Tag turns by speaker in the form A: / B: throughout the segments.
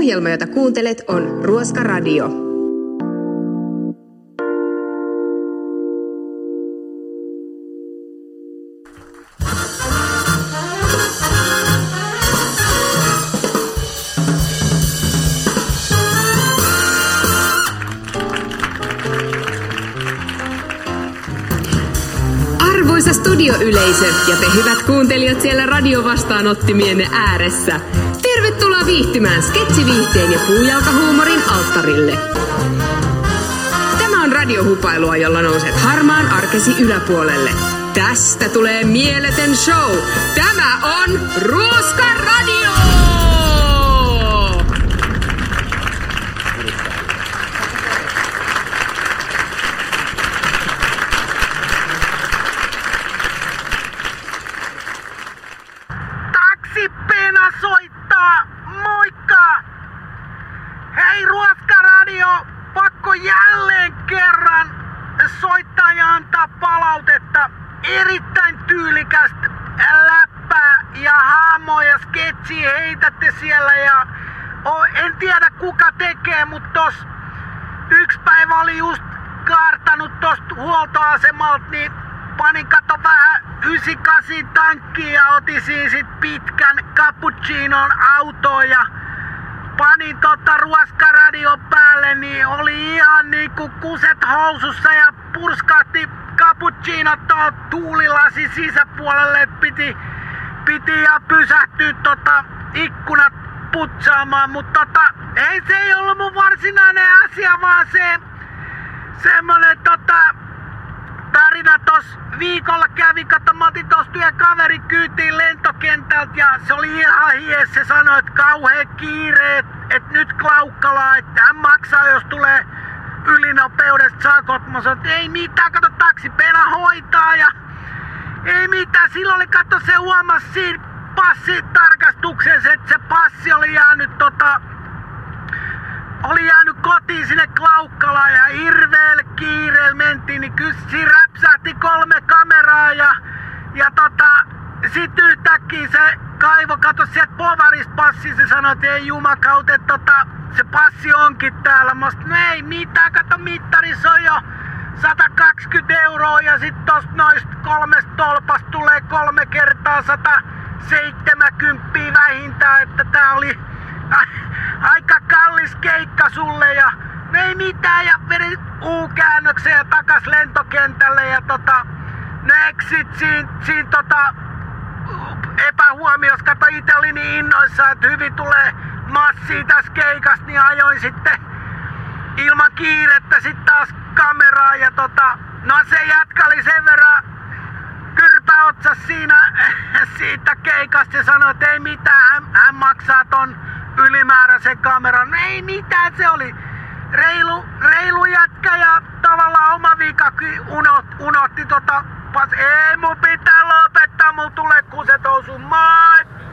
A: Ohjelma, jota kuuntelet, on Ruoska Radio. Arvoisa studioyleisö ja te hyvät kuuntelijat siellä radiovastaanottimienne ääressä. Tervetuloa viihtymään sketsiviihteen ja puujalkahuumorin alttarille. Tämä on radiohupailua, jolla nouset harmaan arkesi yläpuolelle. Tästä tulee mieletön show. Tämä on Ruoska Radio!
B: Taksipena soittaa! Moikka! Hei Ruoska-radio! Pakko jälleen kerran soittaa ja antaa palautetta. Erittäin tyylikästä läppää ja haamoa ja sketsi heitätte siellä ja o, en tiedä kuka tekee, mutta tos yksi päivä oli just kaartanut tosta huoltoasemalta, niin panin kato vähän 98 tankkiin ja otin siinä sit pitkän cappuccinon autoon ja panin tota ruoskaradion päälle, niin oli ihan niinku kuset housussa ja purskahti cappuccino tuohon tuulilasi sisäpuolelle, piti, piti ja pysähtyä tota ikkunat putsaamaan, mutta tota, ei se ei ollut mun varsinainen asia, vaan se semmonen tota, tarina tos viikolla kävi, kato mä otin tos työn kaveri kyytiin lentokentältä ja se oli ihan hies, se sanoi, että kauhea kiire, että et nyt Klaukkala, että hän maksaa jos tulee ylinopeudesta sakot. Mä sanoin, että ei mitään, kato taksipena hoitaa ja ei mitään, silloin oli kato se huomasi siinä passitarkastuksessa, että se passi oli jäänyt tota, oli jäänyt kotiin sinne Klaukkalaan ja hirveellä kiireellä mentiin, niin kyllä räpsähti kolme kameraa ja, ja tota, sit yhtäkkiä se kaivo, kato sieltä povarista passi, se sanoi, että ei jumakaut, että tota, se passi onkin täällä. Mä sanoin, no ei mitään, kato mittarissa on jo 120 euroa ja sit tosta noista kolmesta tolpasta tulee kolme kertaa 170 vähintään, että tää oli aika kallis keikka sulle ja no ei mitään ja vedin U-käännöksen ja takas lentokentälle ja tota, no exit siinä, siinä tota, epähuomiossa, kato itse oli niin innoissa, että hyvin tulee massia tässä keikasta, niin ajoin sitten ilman kiirettä sitten taas kameraa ja tota, no se jätkä oli sen verran kyrpä otsas siinä siitä keikasta ja sanoi, että ei mitään, hän, hän maksaa ton ylimääräisen kameran. No ei mitään, se oli reilu, reilu jätkä ja tavallaan oma vikakin unot, unohti tota, pas, ei mun pitää lopettaa, mun tulee kuset housu, moi!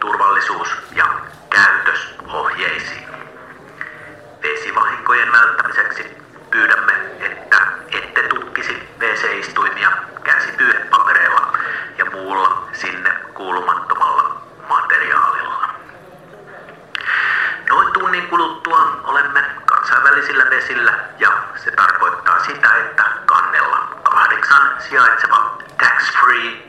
C: Turvallisuus- ja käytösohjeisiin. Vesivahinkojen välttämiseksi pyydämme, että ette tutkisi WC-istuimia käsipyyhepapereilla ja muulla sinne kuulumattomalla materiaalilla. Noin tunnin kuluttua olemme kansainvälisillä vesillä ja se tarkoittaa sitä, että kannella kahdeksan sijaitseva tax-free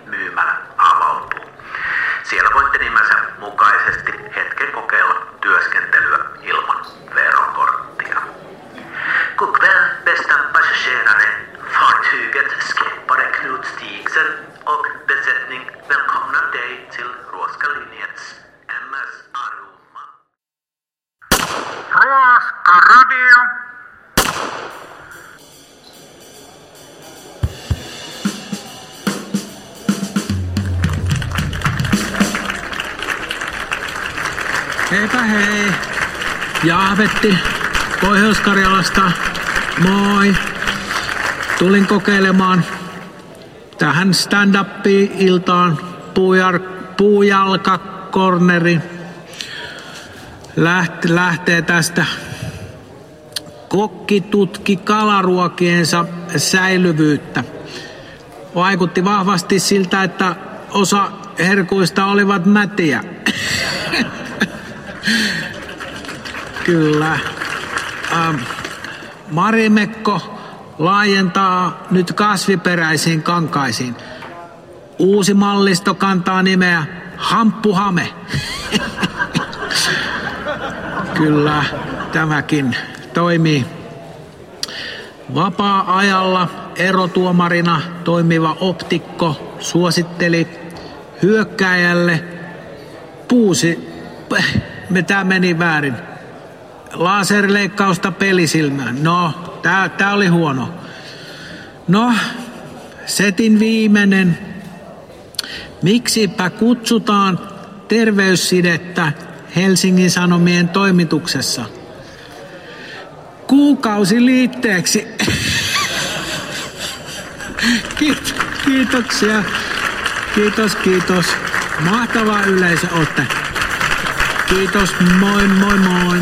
D: Heipä hei. Jaavetti Pohjois-Karjalasta. Moi.
C: tulin kokeilemaan tähän stand-up-iltaan puujar, puujalkakorneri läht, lähtee tästä kokki tutki kalaruokiensa säilyvyyttä. Vaikutti vahvasti siltä, että osa herkuista olivat mätiä. Kyllä. Ähm, Marimekko laajentaa nyt kasviperäisiin kankaisiin. Uusi mallisto kantaa nimeä Hamppuhame. Kyllä, tämäkin toimii. Vapaa-ajalla erotuomarina toimiva optikko suositteli hyökkäjälle puusi, mitä meni väärin, laserleikkausta pelisilmään. No, tää, tää oli huono. No, setin viimeinen. Miksipä kutsutaan terveyssidettä Helsingin Sanomien toimituksessa? Kuukausi liitteeksi. Kiitoksia. Kiitos, kiitos. Mahtava yleisö olette. Kiitos, moi moi moi.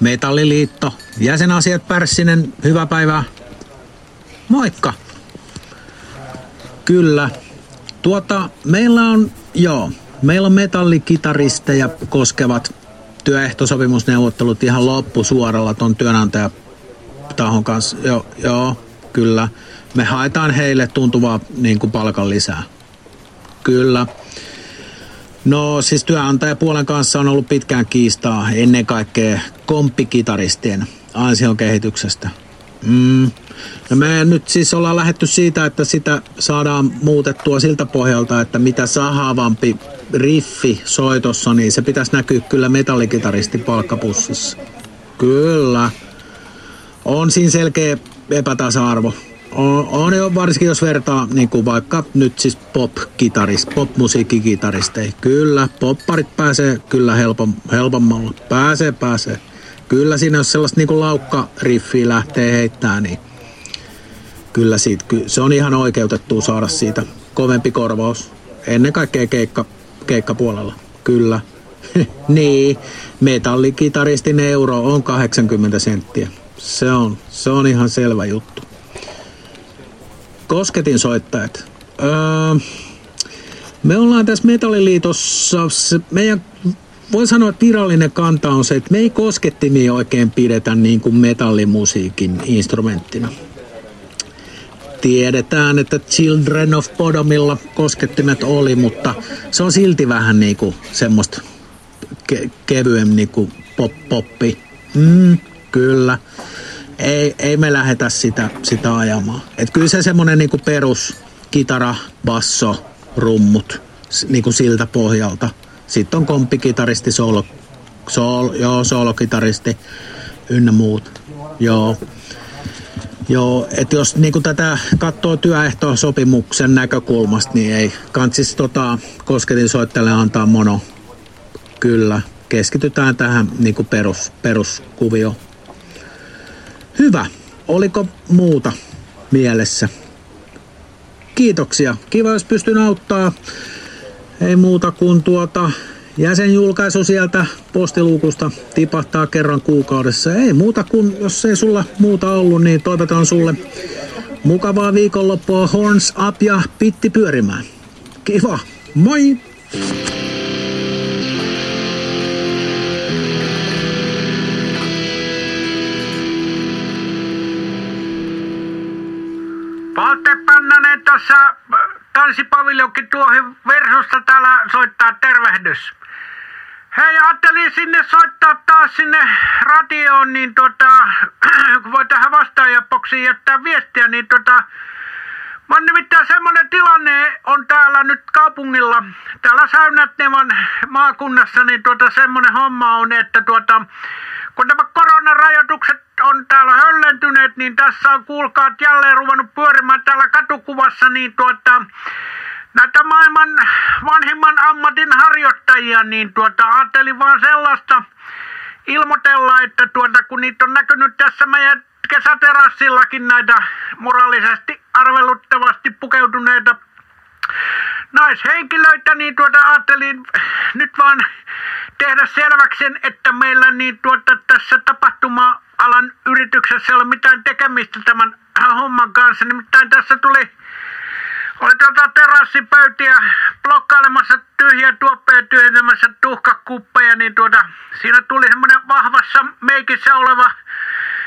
C: Metalliliitto, jäsenasiat Pärssinen, hyvää päivää. Moikka. Kyllä. Tuota, meillä on, joo, meillä on metallikitaristeja koskevat työehtosopimusneuvottelut ihan loppusuoralla ton työnantajatahon kanssa. Joo, joo, kyllä. Me haetaan heille tuntuvaa niin kuin palkan lisää. Kyllä. No siis työnantajapuolen kanssa on ollut pitkään kiistaa ennen kaikkea komppikitaristien ansion kehityksestä. Mm. No me nyt siis ollaan lähetty siitä, että sitä saadaan muutettua siltä pohjalta, että mitä sahaavampi riffi soitossa, niin se pitäisi näkyä kyllä metallikitaristin palkkapussissa. Kyllä. On siinä selkeä epätasa-arvo. On, on jo varsinkin jos vertaa niin kuin vaikka nyt siis pop-kitarist, pop-musiikkikitaristeja. Kyllä, popparit pääsee kyllä helpom, helpommalla. Pääsee, pääsee. Kyllä siinä jos sellaista niin laukkariffiä lähtee heittää, niin kyllä siitä, se on ihan oikeutettu saada siitä kovempi korvaus. Ennen kaikkea keikka, keikkapuolella. Kyllä. niin, metallikitaristin euro on 80 senttiä. Se on, se on ihan selvä juttu. Kosketin soittajat. Öö, me ollaan tässä Metalliliitossa, meidän voin sanoa, että virallinen kanta on se, että me ei koskettimia oikein pidetä niin kuin metallimusiikin instrumenttina. Tiedetään, että Children of Bodomilla koskettimet oli, mutta se on silti vähän niin kuin semmoista ke- kevyem niin kuin pop-poppi. Mm, kyllä ei, ei me lähetä sitä, sitä ajamaan. Et kyllä se semmoinen niinku perus kitara, basso, rummut niinku siltä pohjalta. Sitten on komppikitaristi, solo, sol, joo, solokitaristi ynnä muut. Joo. Joo, että jos niinku tätä katsoo työehtosopimuksen näkökulmasta, niin ei kantsis tota, kosketin soittajalle antaa mono. Kyllä, keskitytään tähän niinku perus, peruskuvioon. Hyvä. Oliko muuta mielessä? Kiitoksia. Kiva, jos pystyn auttaa. Ei muuta kuin tuota jäsenjulkaisu sieltä postiluukusta tipahtaa kerran kuukaudessa. Ei muuta kuin, jos ei sulla muuta ollut, niin toivotan sulle mukavaa viikonloppua horns up ja pitti pyörimään. Kiva. Moi!
B: Versusta täällä soittaa tervehdys. Hei, ajattelin sinne soittaa taas sinne radioon, niin tota, kun voi tähän vastaajaboksiin jättää viestiä, niin tota, Mä on nimittäin semmonen tilanne on täällä nyt kaup-
C: kaupungilla, täällä Säynätnevan maakunnassa, niin tuota semmoinen homma on, että tuota, kun nämä koronarajoitukset on täällä höllentyneet, niin tässä on kuulkaat jälleen ruvennut pyörimään täällä katukuvassa, niin tuota, näitä maailman vanhimman ammatin harjoittajia, niin tuota, ajattelin vaan sellaista ilmoitella, että tuota, kun niitä on näkynyt tässä meidän kesäterassillakin näitä moraalisesti arveluttavasti pukeutuneita naishenkilöitä, niin tuota ajattelin nyt vaan tehdä selväksi että meillä niin tuota tässä tapahtuma-alan yrityksessä ei ole mitään tekemistä tämän homman kanssa. Nimittäin tässä tuli oli tuota terassipöytiä blokkailemassa tyhjiä tuoppeja tyhjentämässä tuhkakuppeja, niin tuota, siinä tuli semmoinen vahvassa meikissä oleva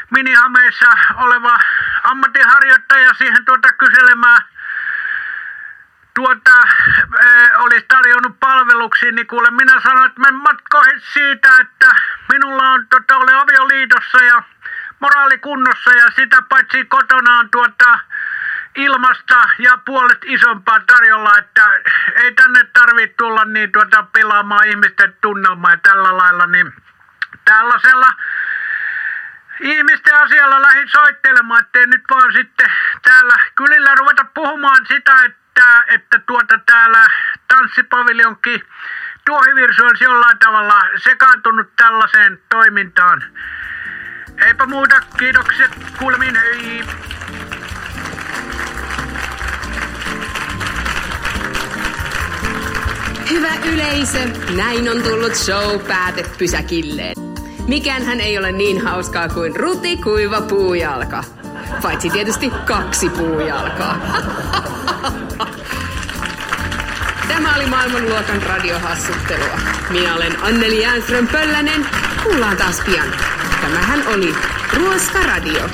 C: minihameissa oleva ammattiharjoittaja siihen tuota kyselemään. Tuota, e, olisi tarjonnut palveluksia, niin kuule minä sanoin, että mä matkoihin siitä, että minulla on, tuota, olen avioliitossa ja moraalikunnossa ja sitä paitsi kotona on tuota, ilmasta ja puolet isompaa tarjolla, että ei tänne tarvitse tulla niin tuota pilaamaan ihmisten tunnelmaa ja tällä lailla, niin tällaisella ihmisten asialla lähdin soittelemaan, ettei nyt vaan sitten täällä kylillä ruveta puhumaan sitä, että, että tuota täällä tanssipaviljonkin tuohivirsu olisi jollain tavalla sekaantunut tällaiseen toimintaan. Eipä muuta, kiitokset, kuulemiin, hei!
A: Hyvä yleisö, näin on tullut show päätepysäkilleen. Mikään ei ole niin hauskaa kuin ruti kuiva puujalka. Paitsi tietysti kaksi puujalkaa. Tämä oli maailmanluokan radiohassuttelua. Minä olen Anneli Jäänström Pöllänen. Kuullaan taas pian. Tämähän oli Ruoska Radio.